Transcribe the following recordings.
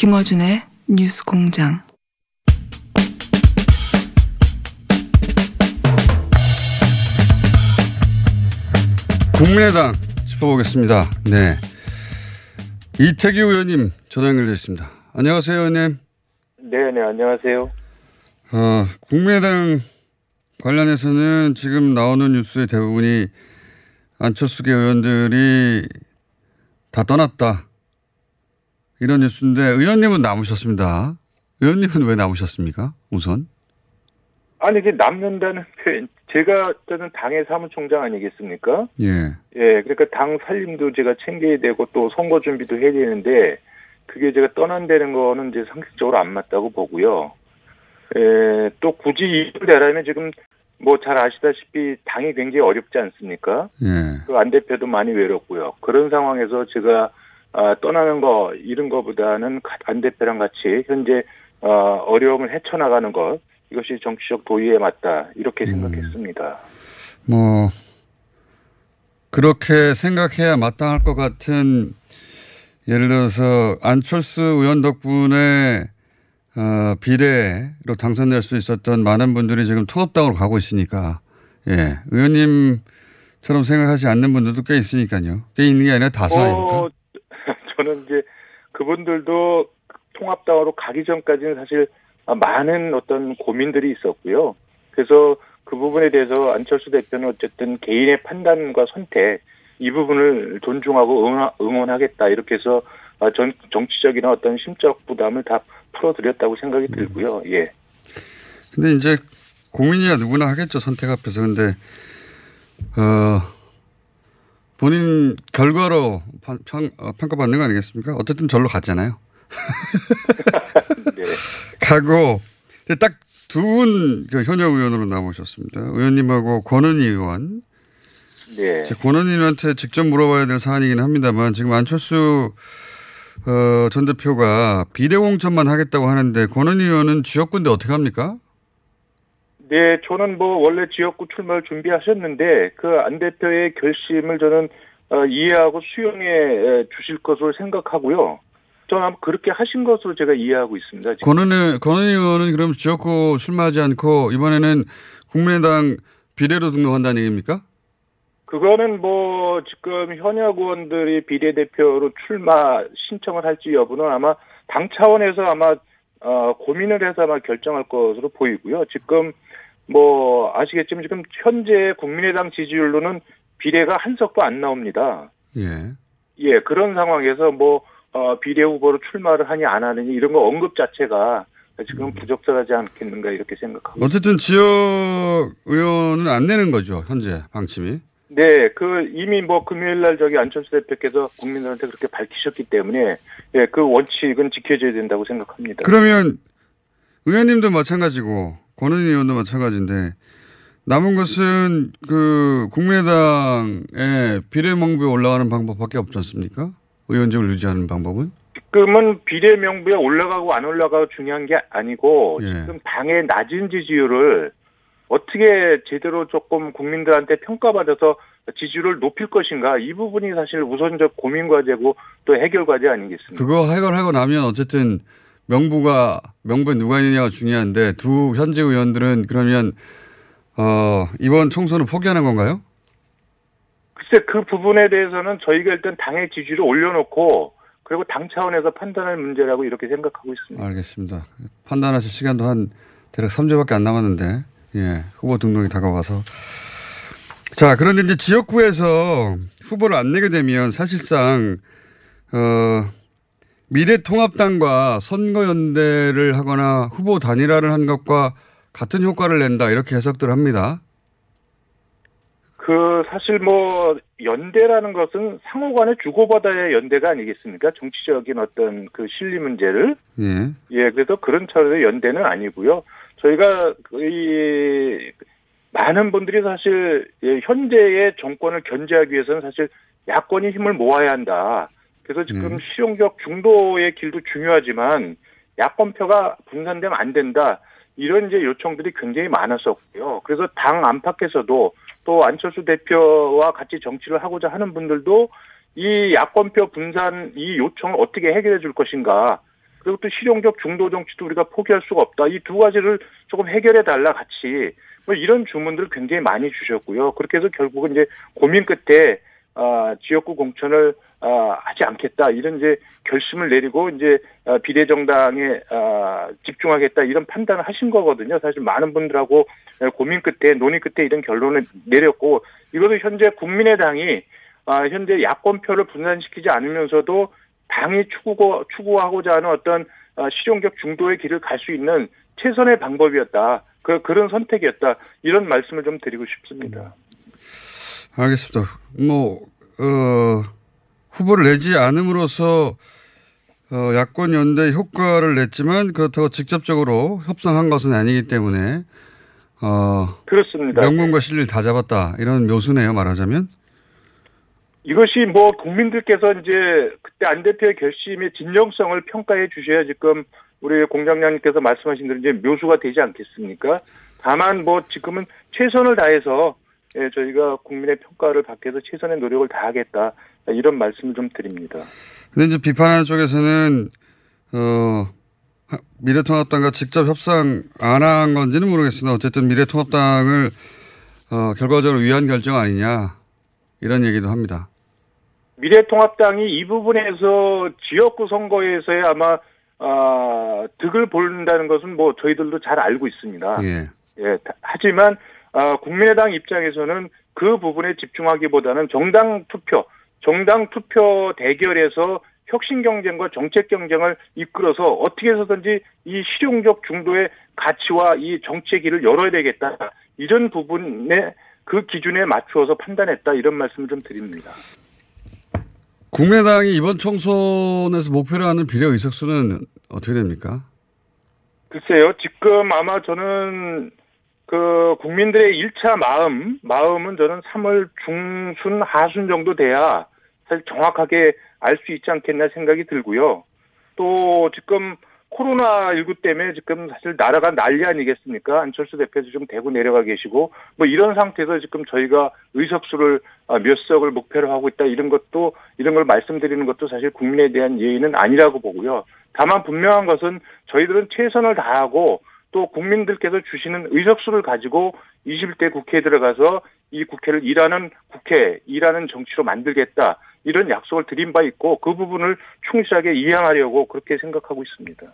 김어준의 뉴스 공장. 국민의당 짚어보겠습니다. 네. 이태규 의원님 전화 연결되어 있습니다. 안녕하세요, 의원님. 네, 네, 안녕하세요. 어, 국민의당 관련해서는 지금 나오는 뉴스의 대부분이 안철수계 의원들이 다 떠났다. 이런 뉴스인데 의원님은 남으셨습니다. 의원님은 왜 남으셨습니까? 우선. 아니 이게 남는다는 표현 제가 저는 당의 사무총장 아니겠습니까? 예. 예, 그러니까 당 살림도 제가 챙겨야 되고 또 선거 준비도 해야 되는데 그게 제가 떠난다는 거는 이제 상식적으로 안 맞다고 보고요. 예, 또 굳이 이를 대라면 지금 뭐 잘 아시다시피 당이 굉장히 어렵지 않습니까? 예. 그 안 대표도 많이 외롭고요. 그런 상황에서 제가 아, 떠나는 거 이런 거보다는 안 대표랑 같이 현재 어, 어려움을 헤쳐나가는 것 이것이 정치적 도의에 맞다 이렇게 음. 생각했습니다. 뭐 그렇게 생각해야 마땅할 것 같은 예를 들어서 안철수 의원 덕분에 어, 비례로 당선될 수 있었던 많은 분들이 지금 통합당으로 가고 있으니까 예 의원님처럼 생각하지 않는 분들도 꽤 있으니까요. 꽤 있는 게 아니라 다수 아닙니까? 어, 저는 이제 그분들도 통합당으로 가기 전까지는 사실 많은 어떤 고민들이 있었고요. 그래서 그 부분에 대해서 안철수 대표는 어쨌든 개인의 판단과 선택 이 부분을 존중하고 응원, 응원하겠다 이렇게 해서 전 정치적이나 어떤 심적 부담을 다 풀어드렸다고 생각이 들고요. 예. 근데 이제 고민이야 누구나 하겠죠 선택 앞에서 근데 어 본인 결과로 평, 평, 어, 평가받는 거 아니겠습니까? 어쨌든 절로 갔잖아요. 네. 가고 딱 두분그 현역 의원으로 남으셨습니다. 의원님하고 권은희 의원. 네. 권은희 의원한테 직접 물어봐야 될 사안이긴 합니다만 지금 안철수 어, 전 대표가 비례 공천만 하겠다고 하는데 권은희 의원은 지역구인데 어떻게 합니까? 네, 저는 뭐 원래 지역구 출마를 준비하셨는데 그 안 대표의 결심을 저는 어, 이해하고 수용해 주실 것으로 생각하고요. 저는 아마 그렇게 하신 것으로 제가 이해하고 있습니다. 지금. 권은희, 권은희 의원은 그럼 지역구 출마하지 않고 이번에는 국민의당 비례로 등록한다는 얘기입니까? 그거는 뭐 지금 현역 의원들이 비례대표로 출마 신청을 할지 여부는 아마 당 차원에서 아마 어, 고민을 해서 아마 결정할 것으로 보이고요. 지금 뭐 아시겠지만 지금 현재 국민의당 지지율로는 비례가 한 석도 안 나옵니다. 예. 예, 그런 상황에서 뭐 어, 비례 후보로 출마를 하니 안 하느니 이런 거 언급 자체가 지금 부적절하지 않겠는가 이렇게 생각하고 어쨌든 지역 의원은 안 내는 거죠 현재 방침이. 네, 그 이미 뭐 금요일 날 저기 안철수 대표께서 국민들한테 그렇게 밝히셨기 때문에 예, 그 원칙은 지켜져야 된다고 생각합니다. 그러면 의원님도 마찬가지고 권은희 의원도 마찬가지인데 남은 것은 그 국민의당의 비례명부에 올라가는 방법밖에 없지 않습니까? 의원직을 유지하는 방법은? 지금은 비례 명부에 올라가고 안 올라가고 중요한 게 아니고 예. 지금 당의 낮은 지지율을 어떻게 제대로 조금 국민들한테 평가받아서 지지율을 높일 것인가 이 부분이 사실 우선적 고민 과제고 또 해결 과제 아니겠습니까? 그거 해결하고 나면 어쨌든 명부가 명부에 누가 있느냐가 중요한데 두 현직 의원들은 그러면 어 이번 총선을 포기하는 건가요? 글쎄 그 부분에 대해서는 저희가 일단 당의 지지를 올려놓고 그리고 당 차원에서 판단할 문제라고 이렇게 생각하고 있습니다. 알겠습니다. 판단하실 시간도 한 대략 3주밖에 안 남았는데 예 후보 등록이 다가와서 자 그런데 이제 지역구에서 후보를 안 내게 되면 사실상 어 미래통합당과 선거연대를 하거나 후보 단일화를 한 것과 같은 효과를 낸다 이렇게 해석들 합니다. 그 사실 뭐 연대라는 것은 상호간의 주고받아야 연대가 아니겠습니까? 정치적인 어떤 그 실리 문제를 예. 예 그래서 그런 차원의 연대는 아니고요. 저희가 이 많은 분들이 사실 예, 현재의 정권을 견제하기 위해서는 사실 야권이 힘을 모아야 한다. 그래서 지금 음. 실용적 중도의 길도 중요하지만 야권표가 분산되면 안 된다. 이런 이제 요청들이 굉장히 많았었고요. 그래서 당 안팎에서도 또 안철수 대표와 같이 정치를 하고자 하는 분들도 이 야권표 분산 이 요청을 어떻게 해결해 줄 것인가. 그리고 또 실용적 중도 정치도 우리가 포기할 수가 없다. 이 두 가지를 조금 해결해 달라 같이 뭐 이런 주문들을 굉장히 많이 주셨고요. 그렇게 해서 결국은 이제 고민 끝에 아, 지역구 공천을 아, 하지 않겠다 이런 이제 결심을 내리고 이제 아, 비례정당에 아, 집중하겠다 이런 판단을 하신 거거든요. 사실 많은 분들하고 고민 끝에 논의 끝에 이런 결론을 내렸고 이것도 현재 국민의당이 아, 현재 야권표를 분산시키지 않으면서도 당이 추구 추구하고자 하는 어떤 아, 실용적 중도의 길을 갈 수 있는 최선의 방법이었다. 그 그런 선택이었다. 이런 말씀을 좀 드리고 싶습니다. 알겠습니다. 뭐, 어, 후보를 내지 않음으로써 어, 야권 연대 효과를 냈지만 그렇다고 직접적으로 협상한 것은 아니기 때문에 어, 그렇습니다. 명분과 실리를 다 잡았다 이런 묘수네요 말하자면. 이것이 뭐 국민들께서 이제 그때 안 대표의 결심의 진정성을 평가해 주셔야 지금 우리 공장장님께서 말씀하신 대로 이제 묘수가 되지 않겠습니까? 다만 뭐 지금은 최선을 다해서 예, 저희가 국민의 평가를 받기 위해서 최선의 노력을 다하겠다 이런 말씀을 좀 드립니다. 근데 이제 비판하는 쪽에서는 어, 하- 미래통합당과 직접 협상 안 한 건지는 모르겠으나 어쨌든 미래통합당을 어, 결과적으로 위한 결정 아니냐 이런 얘기도 합니다. 미래통합당이 이 부분에서 지역구 선거에서의 아마 아, 득을 본다는 것은 뭐 저희들도 잘 알고 있습니다. 예. 예, 다- 하지만 아, 국민의당 입장에서는 그 부분에 집중하기보다는 정당 투표, 정당 투표 대결에서 혁신 경쟁과 정책 경쟁을 이끌어서 어떻게 해서든지 이 실용적 중도의 가치와 이 정치의 길을 열어야 되겠다. 이런 부분에 그 기준에 맞추어서 판단했다. 이런 말씀을 좀 드립니다. 국민의당이 이번 총선에서 목표로 하는 비례 의석수는 어떻게 됩니까? 글쎄요, 지금 아마 저는 그 국민들의 1차 마음, 마음은 저는 3월 중순, 하순 정도 돼야 사실 정확하게 알 수 있지 않겠나 생각이 들고요. 또 지금 코로나19 때문에 지금 사실 나라가 난리 아니겠습니까? 안철수 대표도 좀 대구 내려가 계시고 뭐 이런 상태에서 지금 저희가 의석수를 아, 몇 석을 목표로 하고 있다 이런 것도 이런 걸 말씀드리는 것도 사실 국민에 대한 예의는 아니라고 보고요. 다만 분명한 것은 저희들은 최선을 다하고 또 국민들께서 주시는 의석수를 가지고 21대 국회에 들어가서 이 국회를 일하는 국회, 일하는 정치로 만들겠다. 이런 약속을 드린 바 있고 그 부분을 충실하게 이행하려고 그렇게 생각하고 있습니다.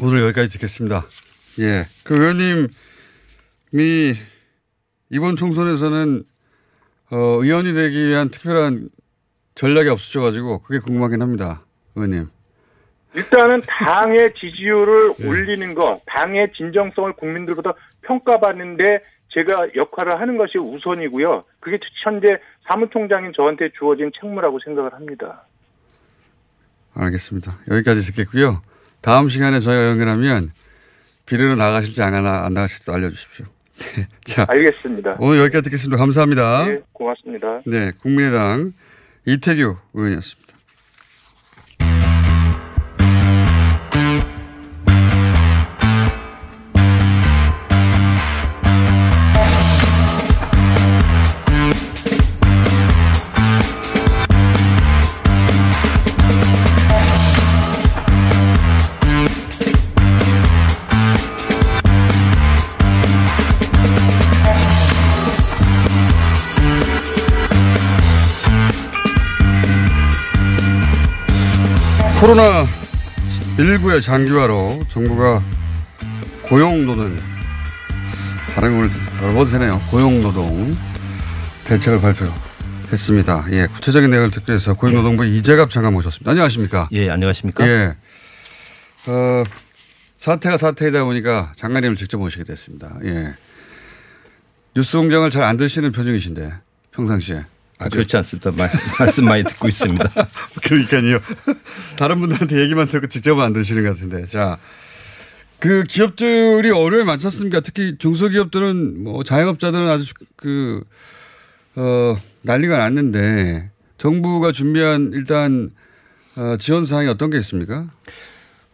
오늘 여기까지 듣겠습니다. 예. 그 의원님이 이번 총선에서는 어, 의원이 되기 위한 특별한 전략이 없으셔가지고 그게 궁금하긴 합니다. 의원님. 일단은 당의 지지율을 올리는 것, 당의 진정성을 국민들보다 평가받는데 제가 역할을 하는 것이 우선이고요. 그게 현재 사무총장인 저한테 주어진 책무라고 생각을 합니다. 알겠습니다. 여기까지 듣겠고요. 다음 시간에 저희가 연결하면 비례로 나가실지 안, 나가- 안 나가실지 알려주십시오. 자, 알겠습니다. 오늘 여기까지 듣겠습니다. 감사합니다. 네, 고맙습니다. 네, 국민의당 이태규 의원이었습니다. 코로나 19의 장기화로 정부가 고용노동 발음을 여러 번 세네요. 고용노동 대책을 발표했습니다. 했습니다. 예, 구체적인 내용을 듣기 위해서 고용노동부 이재갑 장관 모셨습니다. 안녕하십니까? 예, 안녕하십니까? 예. 어, 사태가 사태이다 보니까 장관님을 직접 모시게 됐습니다. 예. 뉴스 공장을 잘 안 드시는 표정이신데 평상시에. 아, 그렇지 않습니다. 말, 말씀 많이 듣고 있습니다. 그러니까요. 다른 분들한테 얘기만 듣고 직접은 안 드시는 것 같은데. 자. 그 기업들이 어려움이 많지 않습니까? 특히 중소기업들은 뭐 자영업자들은 아주 그, 어, 난리가 났는데 정부가 준비한 일단 어, 지원 사항이 어떤 게 있습니까?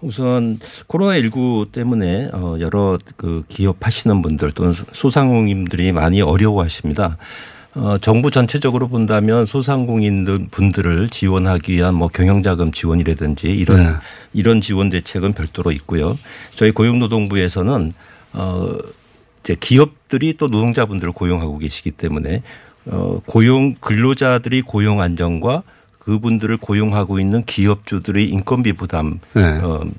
우선 코로나19 때문에 어, 여러 그 기업 하시는 분들 또는 소상공인들이 많이 어려워하십니다. 어, 정부 전체적으로 본다면 소상공인 분들을 지원하기 위한 뭐 경영자금 지원이라든지 이런 네. 이런 지원 대책은 별도로 있고요. 저희 고용노동부에서는 어, 이제 기업들이 또 노동자분들을 고용하고 계시기 때문에 어, 고용 근로자들이 고용 안정과 그분들을 고용하고 있는 기업주들의 인건비 부담 네. 어, 을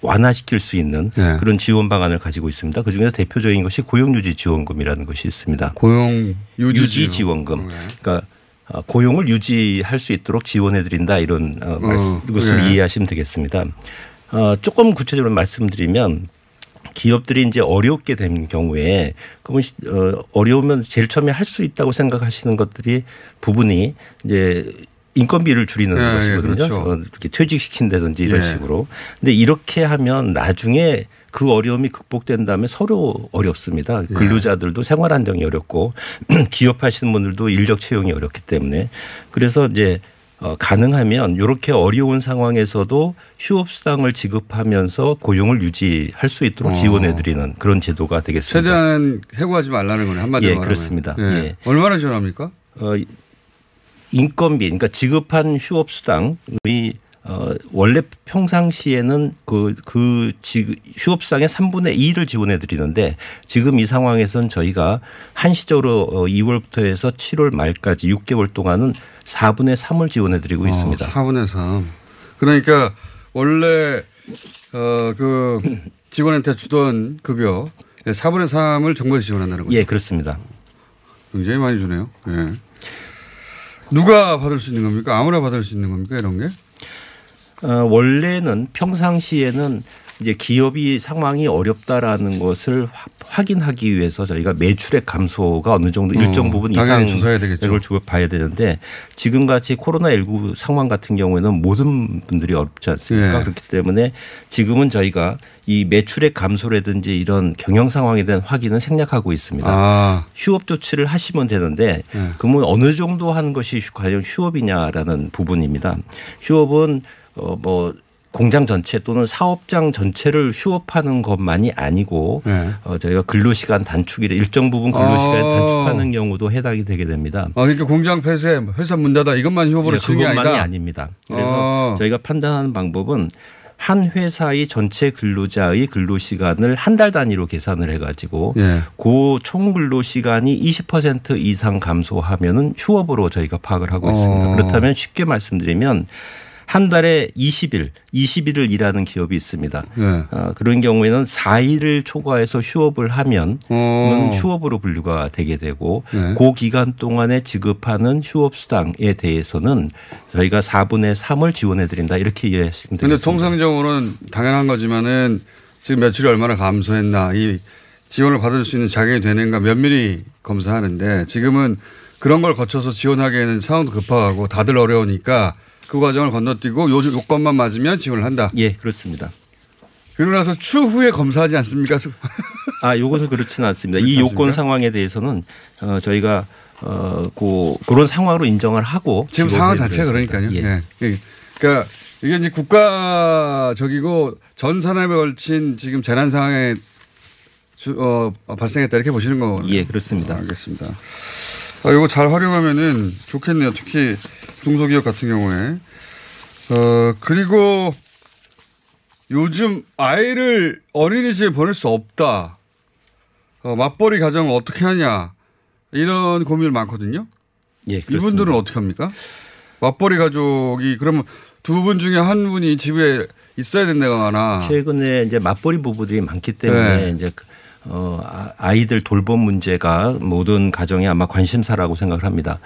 완화시킬 수 있는 네. 그런 지원 방안을 가지고 있습니다. 그 중에서 대표적인 것이 고용유지 지원금이라는 것이 있습니다. 고용 유지, 지원금. 네. 그러니까 어, 고용을 유지할 수 있도록 지원해 드린다 이런 어, 말씀, 것을 예. 이해하시면 되겠습니다. 어, 조금 구체적으로 말씀드리면 기업들이 이제 어렵게 된 경우에 그러면 시- 어, 어려우면 제일 처음에 할 수 있다고 생각하시는 것들이 부분이 이제 인건비를 줄이는 예, 예, 것이거든요. 그렇죠. 어, 이렇게 퇴직시킨다든지 이런 예. 식으로. 근데 이렇게 하면 나중에 그 어려움이 극복된 다음에 서로 어렵습니다. 예. 근로자들도 생활 안정이 어렵고 기업 하시는 분들도 인력 채용이 어렵기 때문에 그래서 이제 어, 가능하면 이렇게 어려운 상황에서도 휴업수당을 지급하면서 고용을 유지할 수 있도록 어. 지원해 드리는 그런 제도가 되겠습니다. 최대한 해고하지 말라는 거네 한마디로 예, 말하면. 그렇습니다. 예. 예. 얼마나 지원합니까? 어, 인건비, 그러니까 지급한 휴업 수당이 어, 원래 평상시에는 그, 그 지, 휴업 수당의 3분의 2를 지원해 드리는데 지금 이 상황에선 저희가 한시적으로 어, 2월부터 해서 7월 말까지 6개월 동안은 4분의 3을 지원해 드리고 있습니다. 어, 4분의 3. 그러니까 원래 어 그 직원한테 주던 급여 4분의 3을 정부에서 지원한다는 거죠. 예, 그렇습니다. 굉장히 많이 주네요. 예. 누가 받을 수 있는 겁니까? 아무나 받을 수 있는 겁니까? 이런 게? 어, 원래는 평상시에는 이제 기업이 상황이 어렵다라는 것을 화- 확인하기 위해서 저희가 매출액 감소가 어느 정도 어, 일정 부분 당연히 이상 조사해야 되겠죠. 이걸 주- 봐야 되는데 지금 같이 코로나 19 상황 같은 경우에는 모든 분들이 어렵지 않습니까? 예. 그렇기 때문에 지금은 저희가 이 매출액 감소라든지 이런 경영 상황에 대한 확인은 생략하고 있습니다. 아, 휴업 조치를 하시면 되는데 네. 그러면 어느 정도 하는 것이 과연 휴업이냐라는 부분입니다. 휴업은 어뭐 공장 전체 또는 사업장 전체를 휴업하는 것만이 아니고 네. 어 저희가 근로시간 단축이라 일정 부분 근로시간 아. 단축하는 경우도 해당이 되게 됩니다. 아, 그러니까 공장 폐쇄, 회사 문 닫아 이것만 휴업으로 게 그것만이 아니다. 아닙니다. 그래서 아. 저희가 판단하는 방법은 한 회사의 전체 근로자의 근로 시간을 한 달 단위로 계산을 해가지고 예. 그총 근로 시간이 20% 이상 감소하면은 휴업으로 저희가 파악을 하고 있습니다. 어. 그렇다면 쉽게 말씀드리면 한 달에 20일, 20일을 일하는 기업이 있습니다. 예. 아, 그런 경우에는 4일을 초과해서 휴업을 하면 어. 는 휴업으로 분류가 되게 되고 네. 그 기간 동안에 지급하는 휴업 수당에 대해서는 저희가 4분의 3을 지원해 드린다 이렇게 이해하시면 되겠습니다. 통상적으로는 당연한 거지만은 지금 매출이 얼마나 감소했나 이 지원을 받을 수 있는 자격이 되는가 면밀히 검사하는데 지금은 그런 걸 거쳐서 지원하기에는 상황도 급하고 다들 어려우니까 그 과정을 건너뛰고 요 요건만 맞으면 지원을 한다. 예, 그렇습니다. 그러고 나서 추후에 검사하지 않습니까? 아, 요것은 그렇지는 않습니다. 그렇지 이 요건 않습니까? 상황에 대해서는 어, 저희가 어, 그 그런 상황으로 인정을 하고 지금 상황 드렸습니다. 그러니까요. 예. 예. 예. 그러니까 이게 이제 국가적이고 전 산업에 걸친 지금 재난 상황에 주, 어, 발생했다 이렇게 보시는 거군요. 예, 그렇습니다. 알겠습니다. 아, 이거 잘 활용하면은 좋겠네요. 특히 중소기업 같은 경우에. 어, 그리고 요즘 아이를 어린이집에 보낼 수 없다. 어, 맞벌이 가정을 어떻게 하냐. 이런 고민을 많거든요. 예, 그렇습니다. 이분들은 어떻게 합니까? 맞벌이 가족이 그러면 두 분 중에 한 분이 집에 있어야 된다거나 최근에 이제 맞벌이 부부들이 많기 때문에 네. 이제 그, 어, 아- 아이들 돌봄 문제가 모든 가정의 아마 관심사라고 생각을 합니다.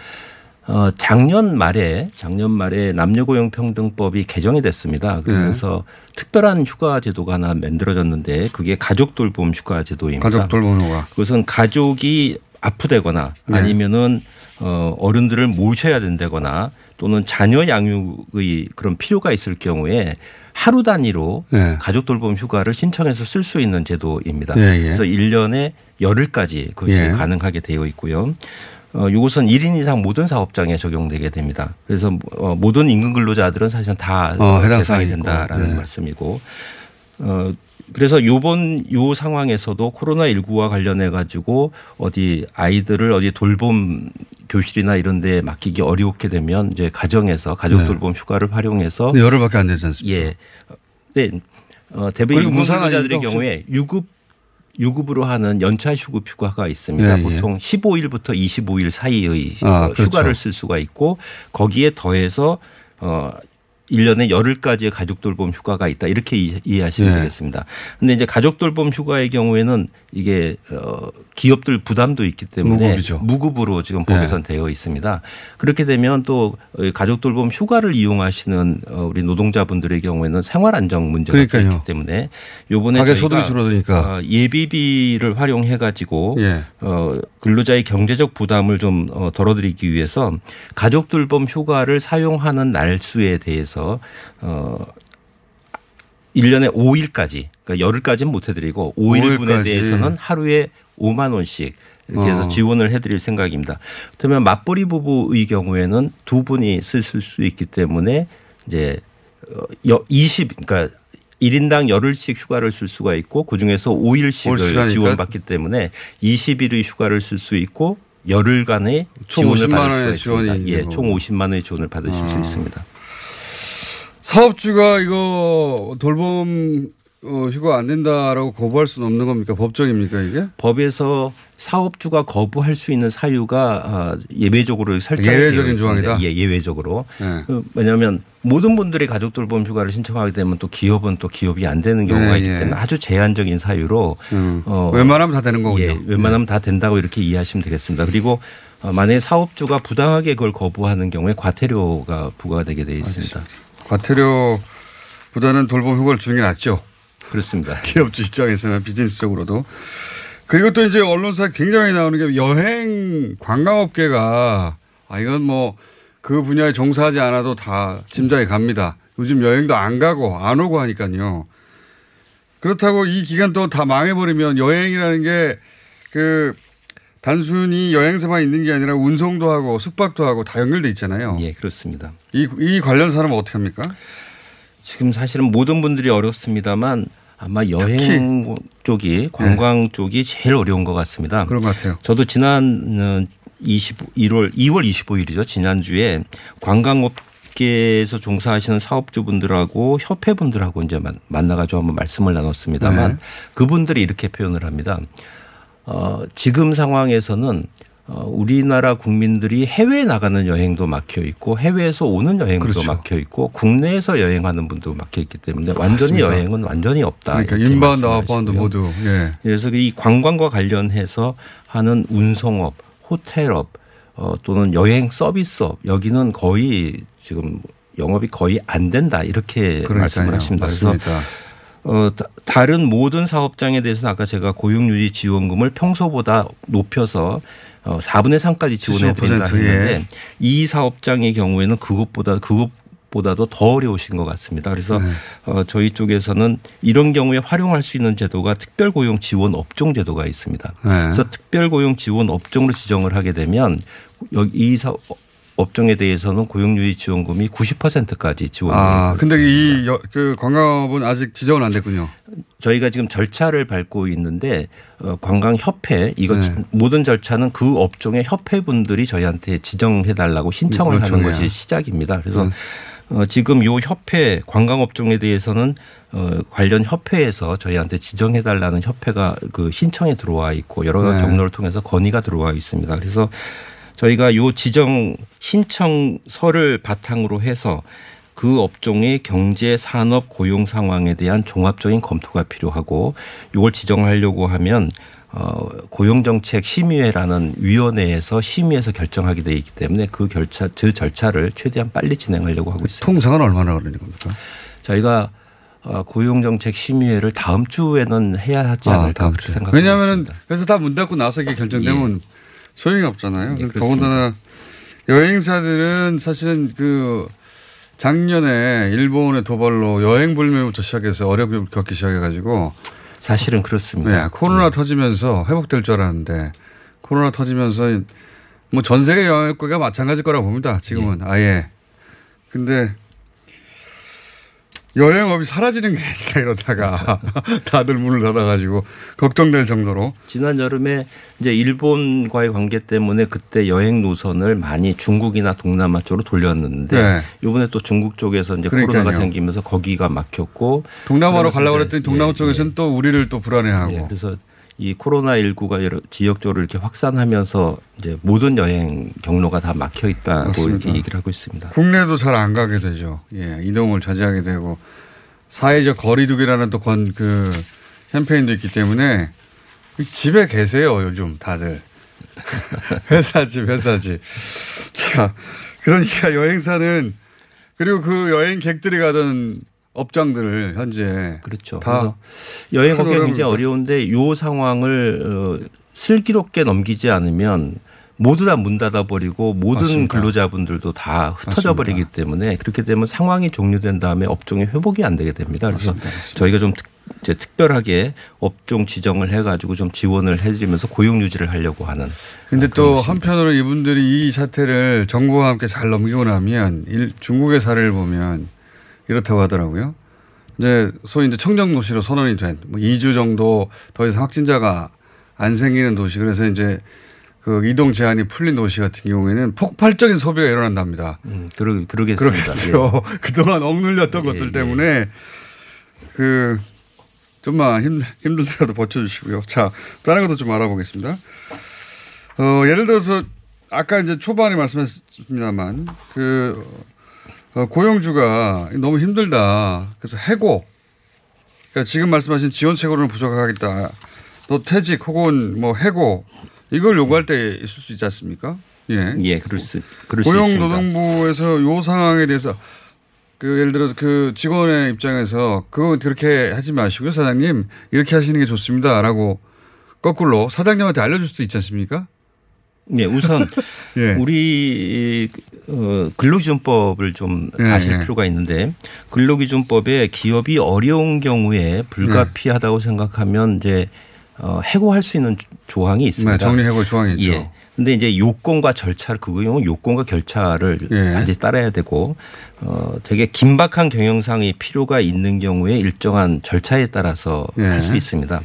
어, 작년 말에 작년 말에 남녀고용평등법이 개정이 됐습니다. 그러면서 특별한 휴가 제도가 하나 만들어졌는데 그게 가족 돌봄 휴가 제도입니다. 가족 돌보노가. 그것은 가족이 아프다거나 네. 아니면은 어, 어른들을 모셔야 된다거나 또는 자녀 양육의 그런 필요가 있을 경우에 하루 단위로 네. 가족 돌봄 휴가를 신청해서 쓸 수 있는 제도입니다. 예, 예. 그래서 1년에 열흘까지 그것이 예. 가능하게 되어 있고요. 어, 이것은 1인 이상 모든 사업장에 적용되게 됩니다. 그래서 어, 모든 임금 근로자들은 사실은 다 어, 해당 사항이. 된다라는 네. 말씀이고 어, 그래서 요번 요 상황에서도 코로나 19와 관련해 가지고 어디 아이들을 어디 돌봄 교실이나 이런 데 맡기기 어렵게 되면 이제 가정에서 가족 네. 돌봄 휴가를 활용해서 열흘밖에 안 되지 않습니까? 예. 네. 어, 대부분 아닙니까, 경우에 유급 유급으로 하는 연차 휴급 휴가가 있습니다. 예, 예. 보통 15일부터 25일 사이의 아, 어, 휴가를 그렇죠. 쓸 수가 있고 거기에 더해서 어 1년에 열흘까지의 가족 돌봄 휴가가 있다. 이렇게 이- 이해하시면 예. 되겠습니다. 근데 이제 가족 돌봄 휴가의 경우에는 이게 어 기업들 부담도 있기 때문에 무급이죠. 무급으로 지금 예. 법에선 되어 있습니다. 그렇게 되면 또 가족 돌봄 휴가를 이용하시는 어, 우리 노동자분들의 경우에는 생활 안정 문제가 그러니까요. 있기 때문에 요번에 가계 소득이 줄어드니까. 어, 예비비를 활용해 가지고 예. 어, 근로자의 경제적 부담을 좀 어, 덜어 드리기 위해서 가족 돌봄 휴가를 사용하는 날수에 대해서 어 1년에 5일까지 그러니까 열흘까지는 못 해드리고 5일분에 5일까지. 대해서는 하루에 5만 원씩 이렇게 해서 어. 지원을 해드릴 생각입니다. 그러면 맞벌이 부부의 경우에는 두 분이 쓰실 수 있기 때문에 이제 어, 여- 20 그러니까 1인당 열흘씩 휴가를 쓸 수가 있고 그중에서 5일씩을 시간이니까? 지원받기 때문에 20일의 휴가를 쓸 수 있고 열흘간의 총 지원을 50만 받을 수가 있습니다. 예, 총 거고. 50만 원의 지원을 받으실 아. 수 있습니다. 사업주가 이거 돌봄 어, 휴가 안 된다라고 거부할 수는 없는 겁니까? 법적입니까 이게? 법에서 사업주가 거부할 수 있는 사유가 아, 예외적으로 설정이 예외적인. 조항이다? 예, 예외적으로. 네. 그 왜냐하면 모든 분들이 가족 돌봄 휴가를 신청하게 되면 또 기업은 또 기업이 안 되는 경우가 네, 있기 예. 때문에 아주 제한적인 사유로 음. 어, 웬만하면 다 되는 거군요. 예, 웬만하면 다 된다고 이렇게 이해하시면 되겠습니다. 그리고 어, 만약에 사업주가 부당하게 그걸 거부하는 경우에 과태료가 부과되게 되어 있습니다. 과태료보다는 돌봄 휴가를 주는 게 낫죠. 그렇습니다. 기업주 입장에서는 비즈니스적으로도. 그리고 또 이제 언론사에 굉장히 나오는 게 여행 관광업계가 아 이건 뭐 그 분야에 종사하지 않아도 다 짐작이 갑니다. 요즘 여행도 안 가고 안 오고 하니까요. 그렇다고 이 기간 또 다 망해버리면 여행이라는 게그 단순히 여행사만 있는 게 아니라 운송도 하고 숙박도 하고 다 연결돼 있잖아요. 예, 그렇습니다. 이, 이 관련 사람은 어떻게 합니까? 지금 사실은 모든 분들이 어렵습니다만 아마 여행 쪽이 관광 쪽이 제일 어려운 것 같습니다. 그런 것 같아요. 저도 지난 20, 1월 2월 25일이죠. 지난주에 관광업계에서 종사하시는 사업주분들하고 협회분들하고 이제 만- 만나가지고 한번 말씀을 나눴습니다만 네. 그분들이 이렇게 표현을 합니다. 어, 지금 상황에서는 어, 우리나라 국민들이 해외에 나가는 여행도 막혀 있고 해외에서 오는 여행도 그렇죠. 막혀 있고 국내에서 여행하는 분도 막혀 있기 때문에 완전히 맞습니다. 여행은 완전히 없다. 그러니까 inbound. outbound 모두. 예. 그래서 이 관광과 관련해서 하는 운송업, 호텔업 어, 또는 여행 서비스업 여기는 거의 지금 영업이 거의 안 된다 이렇게 말씀을 그러니까요. 하십니다. 그래서 맞습니다. 어, 다- 다른 모든 사업장에 대해서는 아까 제가 고용유지 지원금을 평소보다 높여서 어, 4분의 3까지 지원해 드린다 75% 예. 했는데 이 사업장의 경우에는 그것보다 그것 보다도 더 어려우신 것 같습니다. 그래서 네. 어, 저희 쪽에서는 이런 경우에 활용할 수 있는 제도가 특별고용 지원 업종 제도가 있습니다. 네. 그래서 특별고용 지원 업종으로 지정을 하게 되면 여기 이 사, 업종에 대해서는 고용유지 지원금이 90%까지 지원을 아, 근데 이, 여, 그 관광업은 아직 지정은 안 됐군요. 저희가 지금 절차를 밟고 있는데 어, 관광협회 이거 네. 모든 절차는 그 업종의 협회분들이 저희한테 지정해 달라고 신청을 하는 요청해야. 것이 시작입니다. 그래서 음. 어, 지금 요 협회 관광업종에 대해서는 어, 관련 협회에서 저희한테 지정해 달라는 협회가 그 신청에 들어와 있고 여러 네. 경로를 통해서 건의가 들어와 있습니다. 그래서 저희가 요 지정 신청서를 바탕으로 해서 그 업종의 경제 산업 고용 상황에 대한 종합적인 검토가 필요하고 이걸 지정하려고 하면 어, 고용정책 심의회라는 위원회에서 심의해서 결정하게 돼 있기 때문에 그 결차, 그 절차를 최대한 빨리 진행하려고 하고 있습니다. 통상은 얼마나 걸리는 겁니까? 저희가 어, 고용정책 심의회를 다음 주에는 해야 하지 않을까 다음 그렇게. 생각하고 왜냐하면. 그래서 다 문 닫고 나서 이게 결정되면 소용이 없잖아요. 예, 그렇습니다. 더군다나 여행사들은 사실은 그 작년에 일본의 도발로 여행 불매부터 시작해서 어려움을 겪기 시작해가지고 사실은 그렇습니다. 네, 코로나 터지면서 회복될 줄 알았는데 코로나 터지면서 뭐 전 세계 여행업계가 마찬가지일 거라고 봅니다. 지금은 아예. 근데 여행업이 사라지는 게 아니라 이러다가 다들 문을 닫아가지고 걱정될 정도로 지난 여름에 이제 일본과의 관계 때문에 그때 여행 노선을 많이 중국이나 동남아 쪽으로 돌렸는데 네. 이번에 또 중국 쪽에서 이제 그러니까요. 코로나가 생기면서 거기가 막혔고 동남아로 가려고 그랬더니 동남아 예, 쪽에서는 또 우리를 또 불안해하고 예, 그래서 이 코로나 19가 여러 지역적으로 이렇게 확산하면서 이제 모든 여행 경로가 다 막혀 있다고 맞습니다. 이렇게 얘기를 하고 있습니다. 국내도 잘 안 가게 되죠. 예, 이동을 자제하게 되고 사회적 거리두기라는 또 건 그 캠페인도 있기 때문에 집에 계세요 요즘 다들 회사 집 회사 집. 자, 그러니까 여행사는 그리고 그 여행객들이 가던 업장들을 현재 그렇죠. 다 그래서 여행업계 큰 굉장히. 어려운데 요 상황을 어, 슬기롭게 넘기지 않으면 모두 다 문 닫아버리고 모든 맞습니다. 근로자분들도 다 흩어져 버리기 때문에 그렇게 되면 상황이 종료된 다음에 업종이 회복이 안 되게 됩니다. 그래서 맞습니다. 맞습니다. 저희가 좀 특, 이제 특별하게 업종 지정을 해가지고 좀 지원을 해드리면서 고용 유지를 하려고 하는. 근데 아, 또 것입니다. 한편으로 이분들이 이 사태를 정부와 함께 잘 넘기고 나면 일- 중국의 사례를 보면 이렇다고 하더라고요. 이제 소위 이제 청정 도시로 선언이 된뭐 2주 정도 더 이상 확진자가 안 생기는 도시 그래서 이제 그 이동 제한이 풀린 도시 같은 경우에는 폭발적인 소비가 일어난답니다. 음, 그러, 그러겠습니다. 그러겠죠. 그동안 억눌렸던 예, 것들 예. 때문에 그 좀만 힘, 힘들더라도 버텨주시고요. 자, 다른 것도 좀 알아보겠습니다. 어, 예를 들어서 아까 이제 초반에 말씀하셨습니다만 그 어, 고용주가 너무 힘들다. 그래서 해고. 그러니까 지금 말씀하신 지원책으로는 부족하겠다. 또 퇴직 혹은 뭐 해고 이걸 요구할 때 있을 수 있지 않습니까? 예. 예, 그럴 수, 그럴. 고용노동부에서 요 상황에 대해서 그 예를 들어서 그 직원의 입장에서 그거 그렇게 하지 마시고요 사장님 이렇게 하시는 게 좋습니다라고 거꾸로 사장님한테 알려줄 수도 있지 않습니까? 예, 우선 예. 우리 어, 근로기준법을 좀 예, 아실 예. 필요가 있는데 근로기준법에 기업이 어려운 경우에 불가피하다고 생각하면 이제 어, 해고할 수 있는 조항이 있습니다. 네, 정리 해고 조항이 있죠. 예. 근데 이제 요건과 절차를 그 경우 요건과 절차를 예. 반드시 따라야 되고 어 되게 긴박한 경영상이 필요가 있는 경우에 일정한 절차에 따라서 예. 할수 있습니다.